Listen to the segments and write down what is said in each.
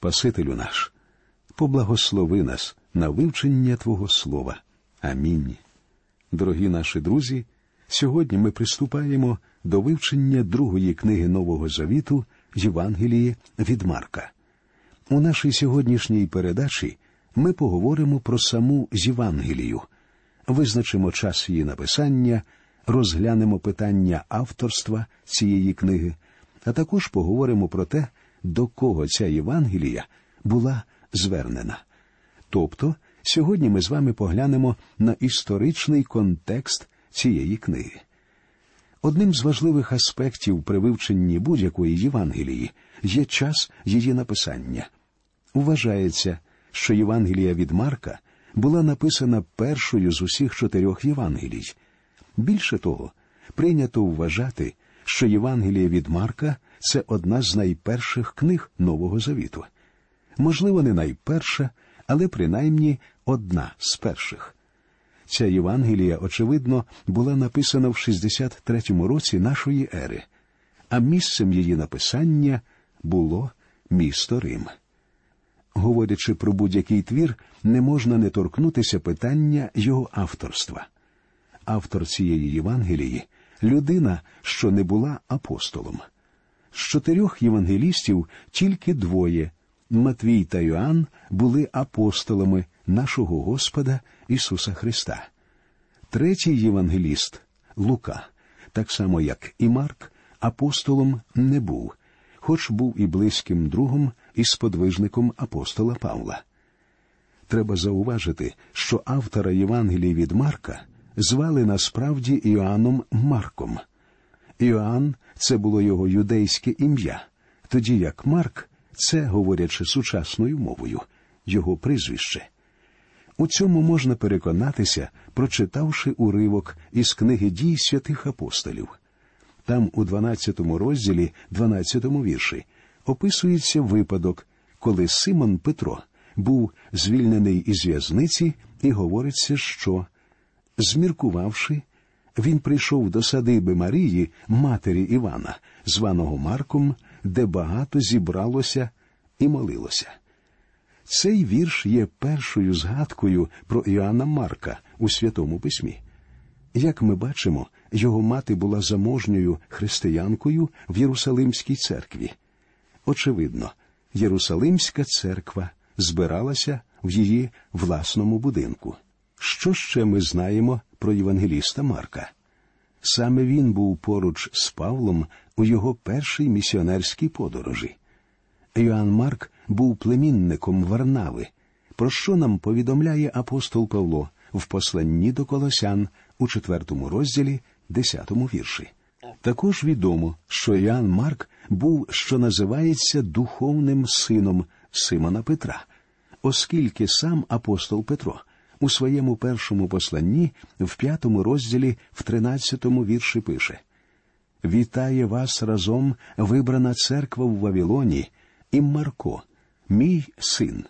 Спасителю наш, поблагослови нас на вивчення Твого Слова. Амінь. Дорогі наші друзі, сьогодні ми приступаємо до вивчення другої книги Нового Завіту Євангелії від Марка. У нашій сьогоднішній передачі ми поговоримо про саму Євангелію, визначимо час її написання, розглянемо питання авторства цієї книги, а також поговоримо про те, до кого ця Євангелія була звернена. Тобто, сьогодні ми з вами поглянемо на історичний контекст цієї книги. Одним з важливих аспектів при вивченні будь-якої Євангелії є час її написання. Вважається, що Євангелія від Марка була написана першою з усіх чотирьох Євангелій. Більше того, прийнято вважати, що Євангелія від Марка це одна з найперших книг Нового Завіту. Можливо, не найперша, але принаймні одна з перших. Ця Євангелія, очевидно, була написана в 63-му році нашої ери, а місцем її написання було місто Рим. Говорячи про будь-який твір, не можна не торкнутися питання його авторства. Автор цієї Євангелії людина, що не була апостолом. З чотирьох євангелістів тільки двоє Матвій та Йоанн були апостолами нашого Господа Ісуса Христа. Третій євангеліст Лука, так само як і Марк, апостолом не був, хоч був і близьким другом і сподвижником апостола Павла. Треба зауважити, що автора Євангелії від Марка звали насправді Іоанном Марком. Іоанн це було його юдейське ім'я, тоді як Марк це, говорячи сучасною мовою, його прізвище. У цьому можна переконатися, прочитавши уривок із книги дій святих апостолів. Там, у 12 розділі, 12 вірші, описується випадок, коли Симон Петро був звільнений із в'язниці, і говориться, що, зміркувавши, він прийшов до садиби Марії, матері Івана, званого Марком, де багато зібралося і молилося. Цей вірш є першою згадкою про Іоанна Марка у Святому Письмі. Як ми бачимо, його мати була заможньою християнкою в Єрусалимській церкві. Очевидно, Єрусалимська церква збиралася в її власному будинку. Що ще ми знаємо про Євангеліста Марка? Саме він був поруч з Павлом у його першій місіонерській подорожі. Йоанн Марк був племінником Варнави, про що нам повідомляє апостол Павло в посланні до Колосян у четвертому розділі, десятому вірші. Також відомо, що Йоанн Марк був, що називається духовним сином Симона Петра, оскільки сам апостол Петро у своєму першому посланні в п'ятому розділі в тринадцятому вірші пише Вітає вас разом вибрана церква в Вавилоні і Марко, мій син.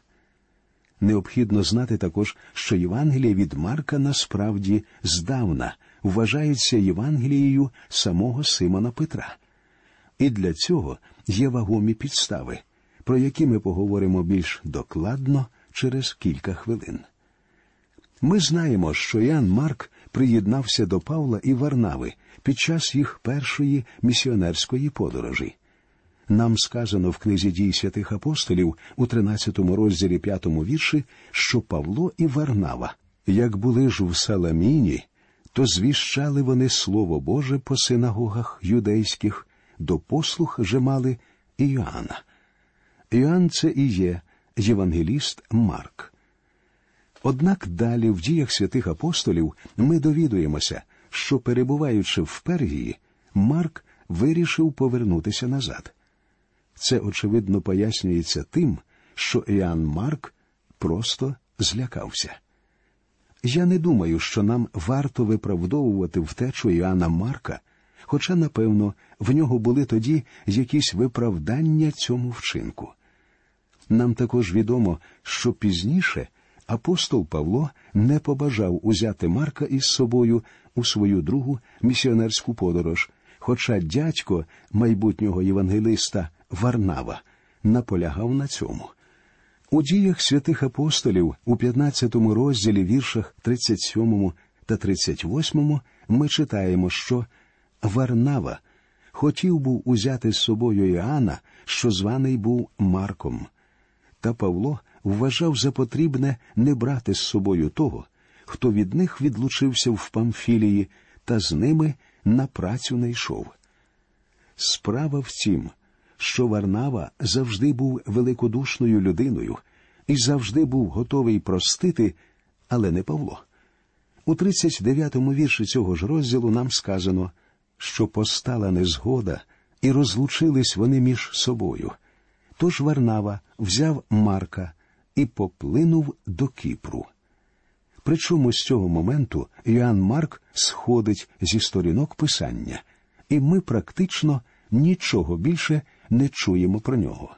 Необхідно знати також, що Євангелія від Марка насправді здавна вважається Євангелією самого Симона Петра. І для цього є вагомі підстави, про які ми поговоримо більш докладно через кілька хвилин. Ми знаємо, що Ян Марк приєднався до Павла і Варнави під час їх першої місіонерської подорожі. Нам сказано в книзі дій святих апостолів у 13 розділі 5 вірші, що Павло і Варнава, як були ж в Саламіні, то звіщали вони Слово Боже по синагогах юдейських, до послух же мали Іоанна. Іоанн це і є євангеліст Марк. Однак далі, в діях святих апостолів, ми довідуємося, що, перебуваючи в Пергії, Марк вирішив повернутися назад. Це, очевидно, пояснюється тим, що Іоанн Марк просто злякався. Я не думаю, що нам варто виправдовувати втечу Іоанна Марка, хоча, напевно, в нього були тоді якісь виправдання цьому вчинку. Нам також відомо, що пізніше апостол Павло не побажав узяти Марка із собою у свою другу місіонерську подорож, хоча дядько майбутнього євангелиста Варнава наполягав на цьому, У діях святих апостолів у 15 розділі віршах 37 та 38 ми читаємо, що Варнава хотів був узяти з собою Іоанна, що званий був Марком. Та Павло вважав за потрібне не брати з собою того, хто від них відлучився в Памфілії та з ними на працю не йшов. Справа в тім, що Варнава завжди був великодушною людиною і завжди був готовий простити, але не Павло. У 39-му вірші цього ж розділу нам сказано, що постала незгода, і розлучились вони між собою. Тож Варнава взяв Марка і поплинув до Кіпру. Причому з цього моменту Іоанн Марк сходить зі сторінок писання, і ми практично нічого більше не чуємо про нього.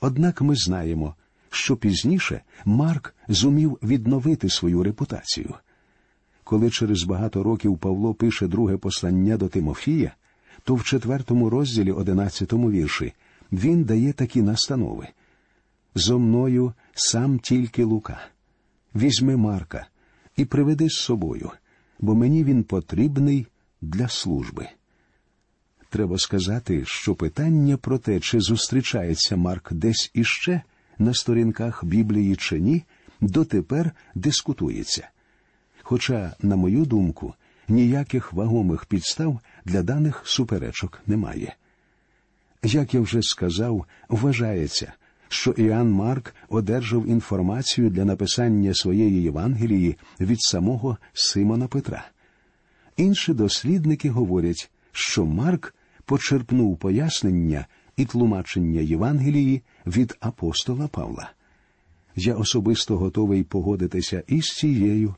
Однак ми знаємо, що пізніше Марк зумів відновити свою репутацію. Коли через багато років Павло пише друге послання до Тимофія, то в четвертому розділі, одинадцятому вірші, він дає такі настанови зо мною сам тільки лука. Візьми Марка і приведи з собою, бо мені він потрібний для служби. Треба сказати, що питання про те, чи зустрічається Марк десь іще на сторінках Біблії чи ні, дотепер дискутується. Хоча, на мою думку, ніяких вагомих підстав для даних суперечок немає. Як я вже сказав, вважається, що Іоанн Марк одержав інформацію для написання своєї Євангелії від самого Симона Петра. Інші дослідники говорять, що Марк почерпнув пояснення і тлумачення Євангелії від апостола Павла. Я особисто готовий погодитися і з цією,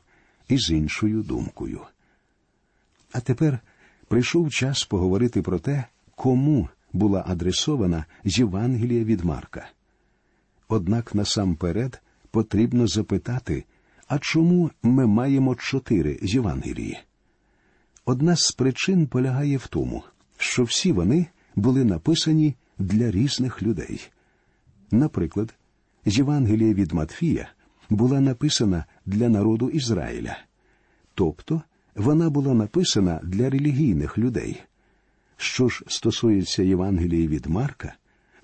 і з іншою думкою. А тепер прийшов час поговорити про те, кому була адресована Євангелія від Марка. Однак насамперед потрібно запитати, а чому ми маємо чотири Євангелії? Одна з причин полягає в тому, що всі вони були написані для різних людей. Наприклад, Євангелія від Матфія була написана для народу Ізраїля, тобто вона була написана для релігійних людей. Що ж стосується Євангелії від Марка,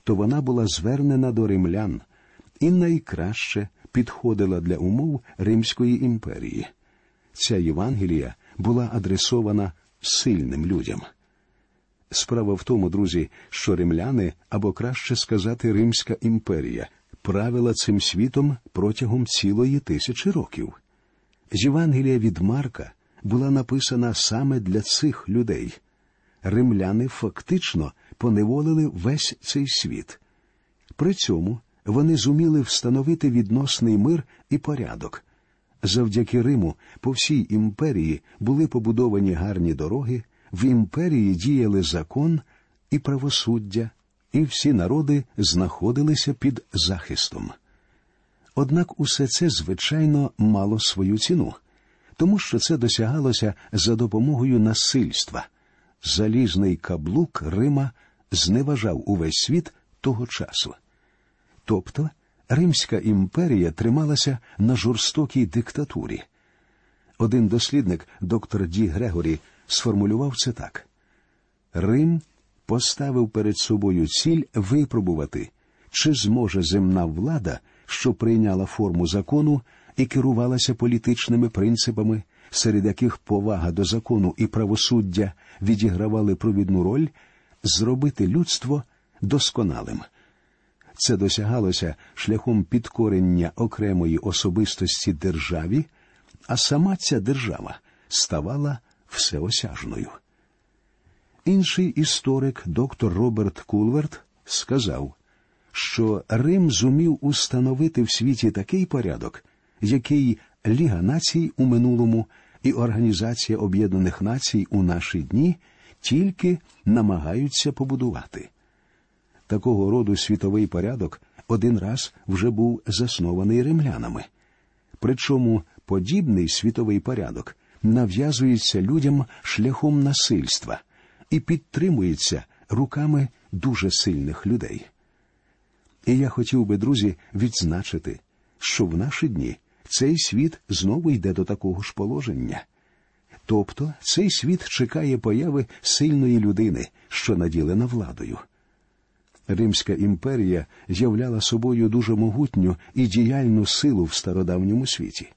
то вона була звернена до римлян і найкраще підходила для умов Римської імперії. Ця Євангелія була адресована сильним людям. Справа в тому, друзі, що римляни, або краще сказати, Римська імперія, правила цим світом протягом цілої тисячі років. Євангелія від Марка була написана саме для цих людей. Римляни фактично поневолили весь цей світ. При цьому вони зуміли встановити відносний мир і порядок. Завдяки Риму по всій імперії були побудовані гарні дороги, в імперії діяли закон і правосуддя, і всі народи знаходилися під захистом. Однак усе це, звичайно, мало свою ціну, тому що це досягалося за допомогою насильства. Залізний каблук Рима зневажав увесь світ того часу. Тобто Римська імперія трималася на жорстокій диктатурі. Один дослідник, доктор Ді Грегорі, сформулював це так: Рим поставив перед собою ціль випробувати, чи зможе земна влада, що прийняла форму закону і керувалася політичними принципами, серед яких повага до закону і правосуддя відігравали провідну роль, зробити людство досконалим. Це досягалося шляхом підкорення окремої особистості державі, а сама ця держава ставала всеосяжною. Інший історик, доктор Роберт Кулверт, сказав, що Рим зумів установити в світі такий порядок, який Ліга націй у минулому і Організація Об'єднаних Націй у наші дні тільки намагаються побудувати. Такого роду світовий порядок один раз вже був заснований римлянами. Причому подібний світовий порядок нав'язується людям шляхом насильства і підтримується руками дуже сильних людей. І я хотів би, друзі, відзначити, що в наші дні цей світ знову йде до такого ж положення. Тобто цей світ чекає появи сильної людини, що наділена владою. Римська імперія являла собою дуже могутню і діяльну силу в стародавньому світі.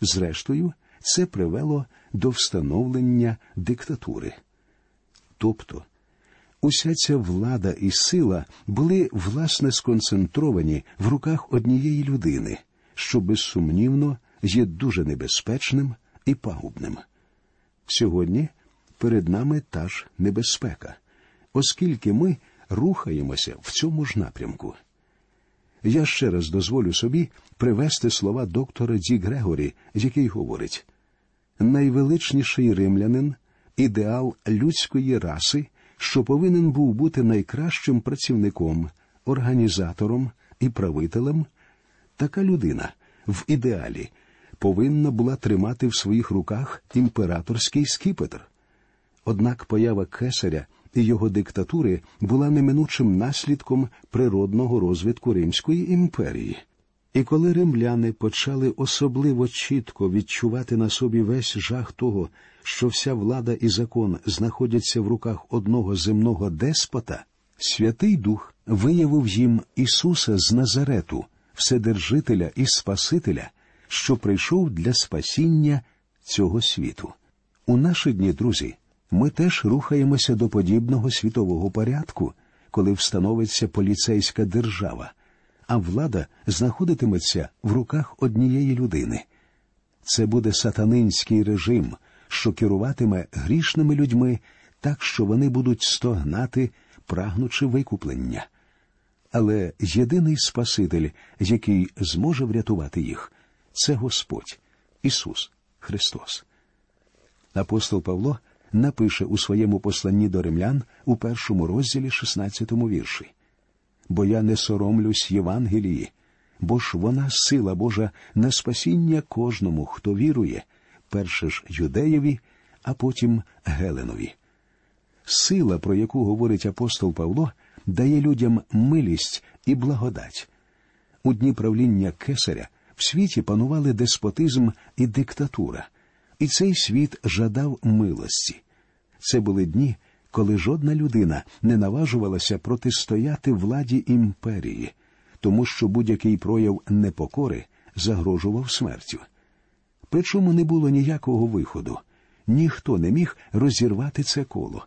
Зрештою, це привело до встановлення диктатури. Тобто, уся ця влада і сила були власне сконцентровані в руках однієї людини, що безсумнівно є дуже небезпечним і пагубним. Сьогодні перед нами та ж небезпека, оскільки ми рухаємося в цьому ж напрямку. Я ще раз дозволю собі привести слова доктора Ді Грегорі, який говорить найвеличніший римлянин ідеал людської раси, що повинен був бути найкращим працівником, організатором і правителем, така людина в ідеалі повинна була тримати в своїх руках імператорський скіпетр. Однак поява кесаря його диктатури була неминучим наслідком природного розвитку Римської імперії. І коли римляни почали особливо чітко відчувати на собі весь жах того, що вся влада і закон знаходяться в руках одного земного деспота, Святий Дух виявив їм Ісуса з Назарету, Вседержителя і Спасителя, що прийшов для спасіння цього світу. У наші дні, друзі, ми теж рухаємося до подібного світового порядку, коли встановиться поліцейська держава, а влада знаходитиметься в руках однієї людини. Це буде сатанинський режим, що керуватиме грішними людьми так, що вони будуть стогнати, прагнучи викуплення. Але єдиний Спаситель, який зможе врятувати їх, це Господь, Ісус Христос. Апостол Павло напише у своєму посланні до римлян у першому розділі 16 вірші. Бо я не соромлюсь Євангелії, бо ж вона сила Божа на спасіння кожному, хто вірує, перше ж юдеєві, а потім Геленові. Сила, про яку говорить апостол Павло, дає людям милість і благодать. У дні правління кесаря в світі панували деспотизм і диктатура, і цей світ жадав милості. Це були дні, коли жодна людина не наважувалася протистояти владі імперії, тому що будь-який прояв непокори загрожував смертю. Причому не було ніякого виходу, ніхто не міг розірвати це коло.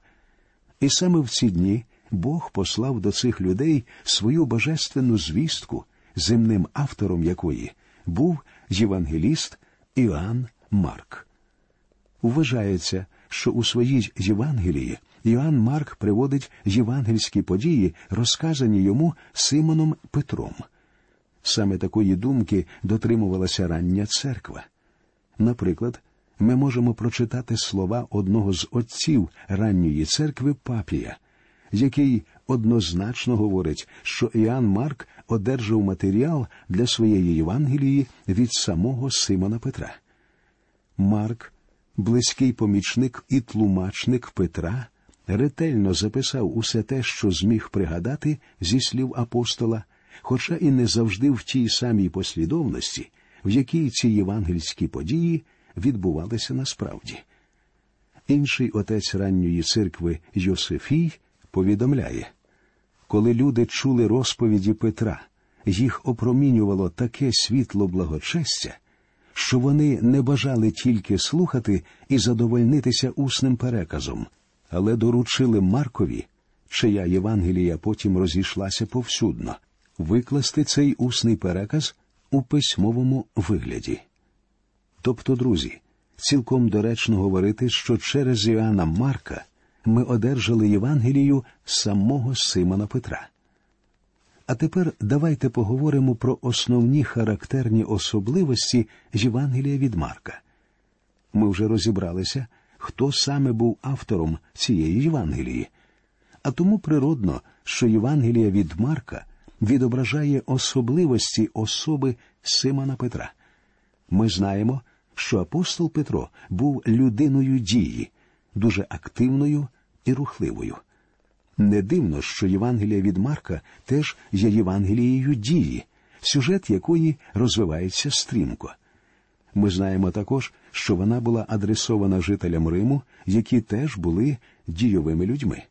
І саме в ці дні Бог послав до цих людей свою божественну звістку, земним автором якої був євангеліст Іоанн Марк. Вважається, що у своїй Євангелії Іоанн Марк приводить євангельські події, розказані йому Симоном Петром. Саме такої думки дотримувалася рання церква. Наприклад, ми можемо прочитати слова одного з отців ранньої церкви Папія, який однозначно говорить, що Іоанн Марк одержав матеріал для своєї Євангелії від самого Симона Петра. Марк близький помічник і тлумачник Петра, ретельно записав усе те, що зміг пригадати зі слів апостола, хоча і не завжди в тій самій послідовності, в якій ці євангельські події відбувалися насправді. Інший отець ранньої церкви Йосифій повідомляє, коли люди чули розповіді Петра, їх опромінювало таке світло благочестя, що вони не бажали тільки слухати і задовольнитися усним переказом, але доручили Маркові, чия Євангелія потім розійшлася повсюдно, викласти цей усний переказ у письмовому вигляді. Тобто, друзі, цілком доречно говорити, що через Іоанна Марка ми одержали Євангелію самого Симона Петра. А тепер давайте поговоримо про основні характерні особливості Євангелія від Марка. Ми вже розібралися, хто саме був автором цієї Євангелії, а тому природно, що Євангелія від Марка відображає особливості особи Симона Петра. Ми знаємо, що апостол Петро був людиною дії, дуже активною і рухливою. Не дивно, що Євангелія від Марка теж є Євангелією дії, сюжет якої розвивається стрімко. Ми знаємо також, що вона була адресована жителям Риму, які теж були дійовими людьми.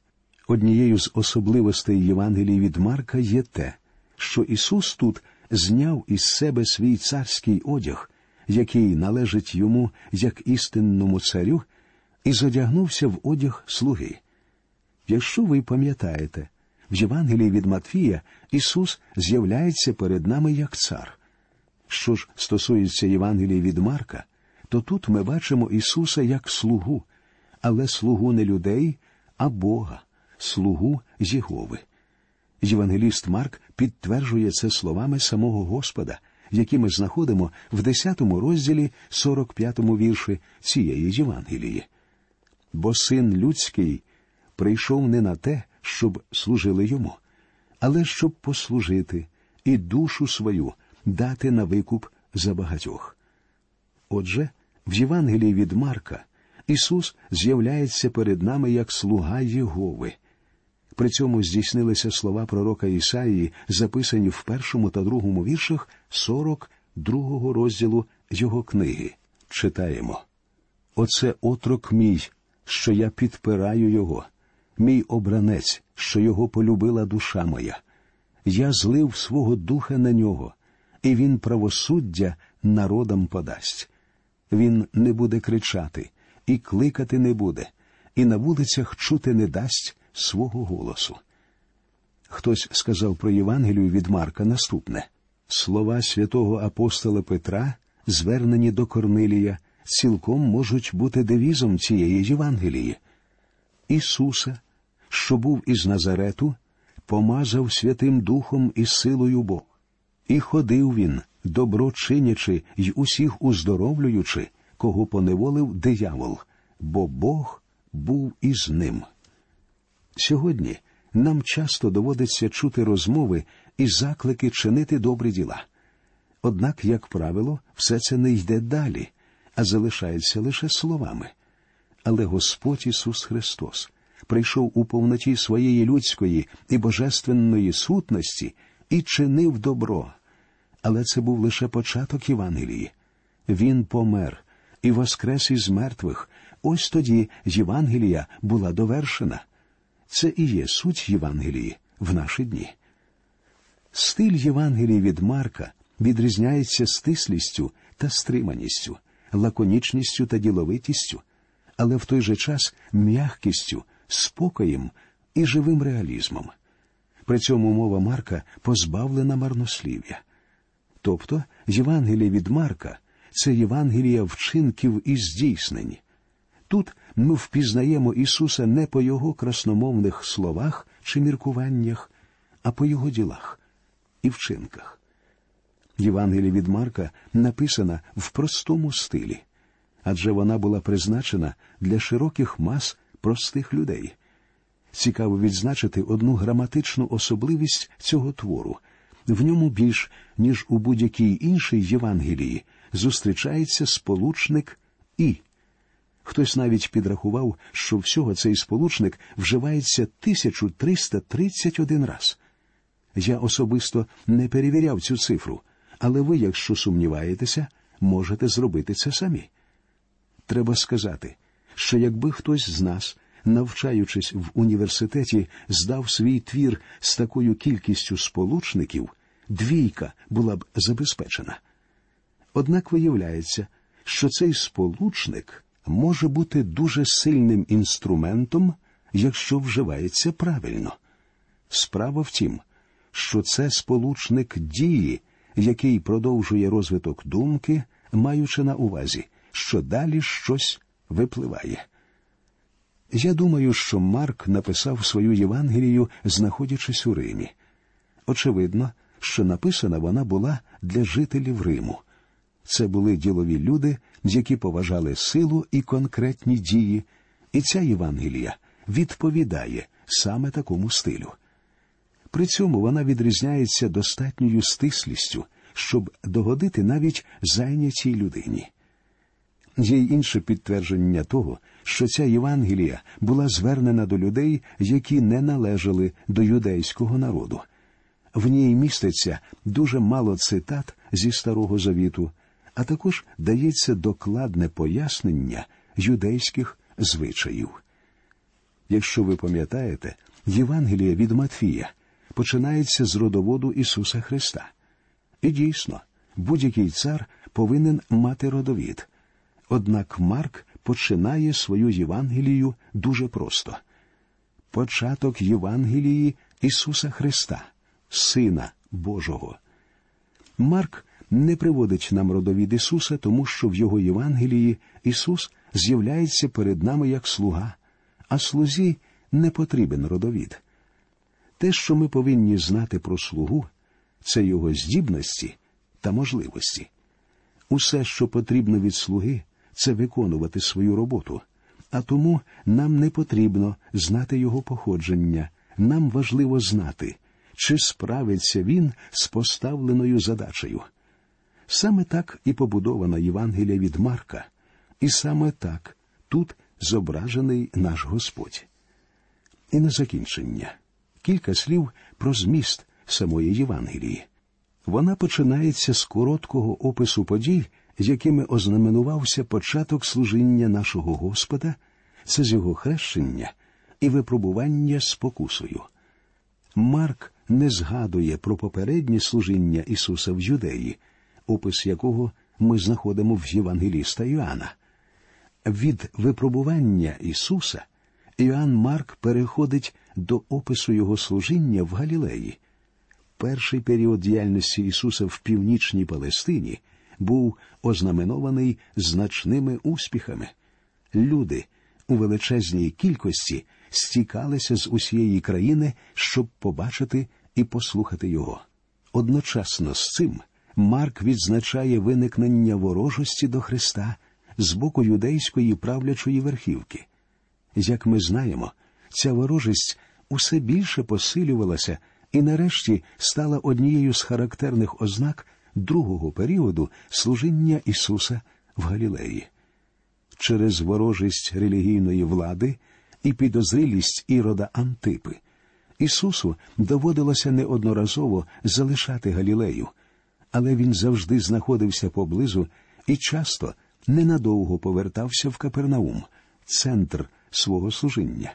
Однією з особливостей Євангелії від Марка є те, що Ісус тут зняв із себе свій царський одяг, який належить йому як істинному царю, і задягнувся в одяг слуги. Якщо ви пам'ятаєте, в Євангелії від Матфія Ісус з'являється перед нами як цар. Що ж стосується Євангелії від Марка, то тут ми бачимо Ісуса як слугу, але слугу не людей, а Бога, слугу Єгови. Євангеліст Марк підтверджує це словами самого Господа, які ми знаходимо в 10 розділі 45 вірші цієї Євангелії. Бо син людський прийшов не на те, щоб служили йому, але щоб послужити і душу свою дати на викуп за багатьох. Отже, в Євангелії від Марка Ісус з'являється перед нами як слуга Єгови. При цьому здійснилися слова пророка Ісаїї, записані в першому та другому віршах 42-го розділу його книги. Читаємо Оце отрок мій, що я підпираю його, мій обранець, що його полюбила душа моя. Я злив свого духа на нього, і він правосуддя народам подасть. Він не буде кричати, і кликати не буде, і на вулицях чути не дасть свого голосу. Хтось сказав про Євангелію від Марка наступне слова святого апостола Петра, звернені до Корнилія, цілком можуть бути девізом цієї Євангелії. Ісуса, що був із Назарету, помазав Святим Духом і силою Бог, і ходив він, добро чинячи й усіх уздоровлюючи, кого поневолив диявол, бо Бог був із ним. Сьогодні нам часто доводиться чути розмови і заклики чинити добрі діла. Однак, як правило, все це не йде далі, а залишається лише словами. Але Господь Ісус Христос прийшов у повноті своєї людської і божественної сутності і чинив добро. Але це був лише початок Євангелії. Він помер і воскрес із мертвих. Ось тоді Євангелія була довершена. Це і є суть Євангелії в наші дні. Стиль Євангелії від Марка відрізняється стислістю та стриманістю, лаконічністю та діловитістю, але в той же час м'якістю, спокоєм і живим реалізмом. При цьому мова Марка позбавлена марнослів'я. Тобто Євангелія від Марка це Євангелія вчинків і здійснень. Тут ми впізнаємо Ісуса не по Його красномовних словах чи міркуваннях, а по Його ділах і вчинках. Євангелія від Марка написана в простому стилі, адже вона була призначена для широких мас простих людей. Цікаво відзначити одну граматичну особливість цього твору. В ньому більш ніж у будь-якій іншій Євангелії зустрічається сполучник і. Хтось навіть підрахував, що всього цей сполучник вживається 1331 раз. Я особисто не перевіряв цю цифру, але ви, якщо сумніваєтеся, можете зробити це самі. Треба сказати, що якби хтось з нас, навчаючись в університеті, здав свій твір з такою кількістю сполучників, двійка була б забезпечена. Однак виявляється, що цей сполучник може бути дуже сильним інструментом, якщо вживається правильно. Справа в тім, що це сполучник дії, який продовжує розвиток думки, маючи на увазі, що далі щось випливає. Я думаю, що Марк написав свою Євангелію, знаходячись у Римі. Очевидно, що написана вона була для жителів Риму. Це були ділові люди, які поважали силу і конкретні дії, і ця Євангелія відповідає саме такому стилю. При цьому вона відрізняється достатньою стислістю, щоб догодити навіть зайнятій людині. Є й інше підтвердження того, що ця Євангелія була звернена до людей, які не належали до юдейського народу. В ній міститься дуже мало цитат зі Старого Завіту, а також дається докладне пояснення юдейських звичаїв. Якщо ви пам'ятаєте, Євангелія від Матфія починається з родоводу Ісуса Христа. І дійсно, будь-який цар повинен мати родовід. Однак Марк починає свою Євангелію дуже просто. Початок Євангелії Ісуса Христа, Сина Божого. Марк не приводить нам родовід Ісуса, тому що в Його Євангелії Ісус з'являється перед нами як слуга, а слузі не потрібен родовід. Те, що ми повинні знати про слугу, це його здібності та можливості. Усе, що потрібно від слуги, це виконувати свою роботу, а тому нам не потрібно знати його походження, нам важливо знати, чи справиться він з поставленою задачею. Саме так і побудована Євангелія від Марка, і саме так тут зображений наш Господь. І на закінчення кілька слів про зміст самої Євангелії. Вона починається з короткого опису подій, якими ознаменувався початок служіння нашого Господа, це з його хрещення і випробування спокусою. Марк не згадує про попереднє служіння Ісуса в Юдеї, опис якого ми знаходимо в Євангеліста Іоанна. Від випробування Ісуса Іоанн Марк переходить до опису Його служіння в Галілеї. Перший період діяльності Ісуса в північній Палестині був ознаменований значними успіхами. Люди у величезній кількості стікалися з усієї країни, щоб побачити і послухати його. Одночасно з цим Марк відзначає виникнення ворожості до Христа з боку юдейської правлячої верхівки. Як ми знаємо, ця ворожість усе більше посилювалася і нарешті стала однією з характерних ознак другого періоду служіння Ісуса в Галілеї. Через ворожість релігійної влади і підозрілість ірода Антипи Ісусу доводилося неодноразово залишати Галілею, але він завжди знаходився поблизу і часто ненадовго повертався в Капернаум, центр свого служіння.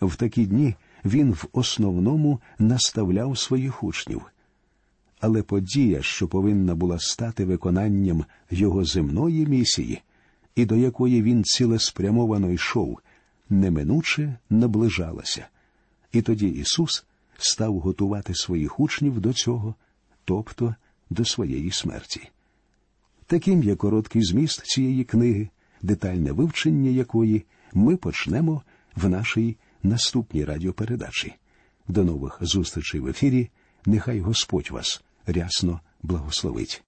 В такі дні він в основному наставляв своїх учнів. Але подія, що повинна була стати виконанням його земної місії, і до якої він цілеспрямовано йшов, неминуче наближалася. І тоді Ісус став готувати своїх учнів до цього, тобто до своєї смерті. Таким є короткий зміст цієї книги, детальне вивчення якої ми почнемо в нашій наступній радіопередачі. До нових зустрічей в ефірі. Нехай Господь вас рясно благословить.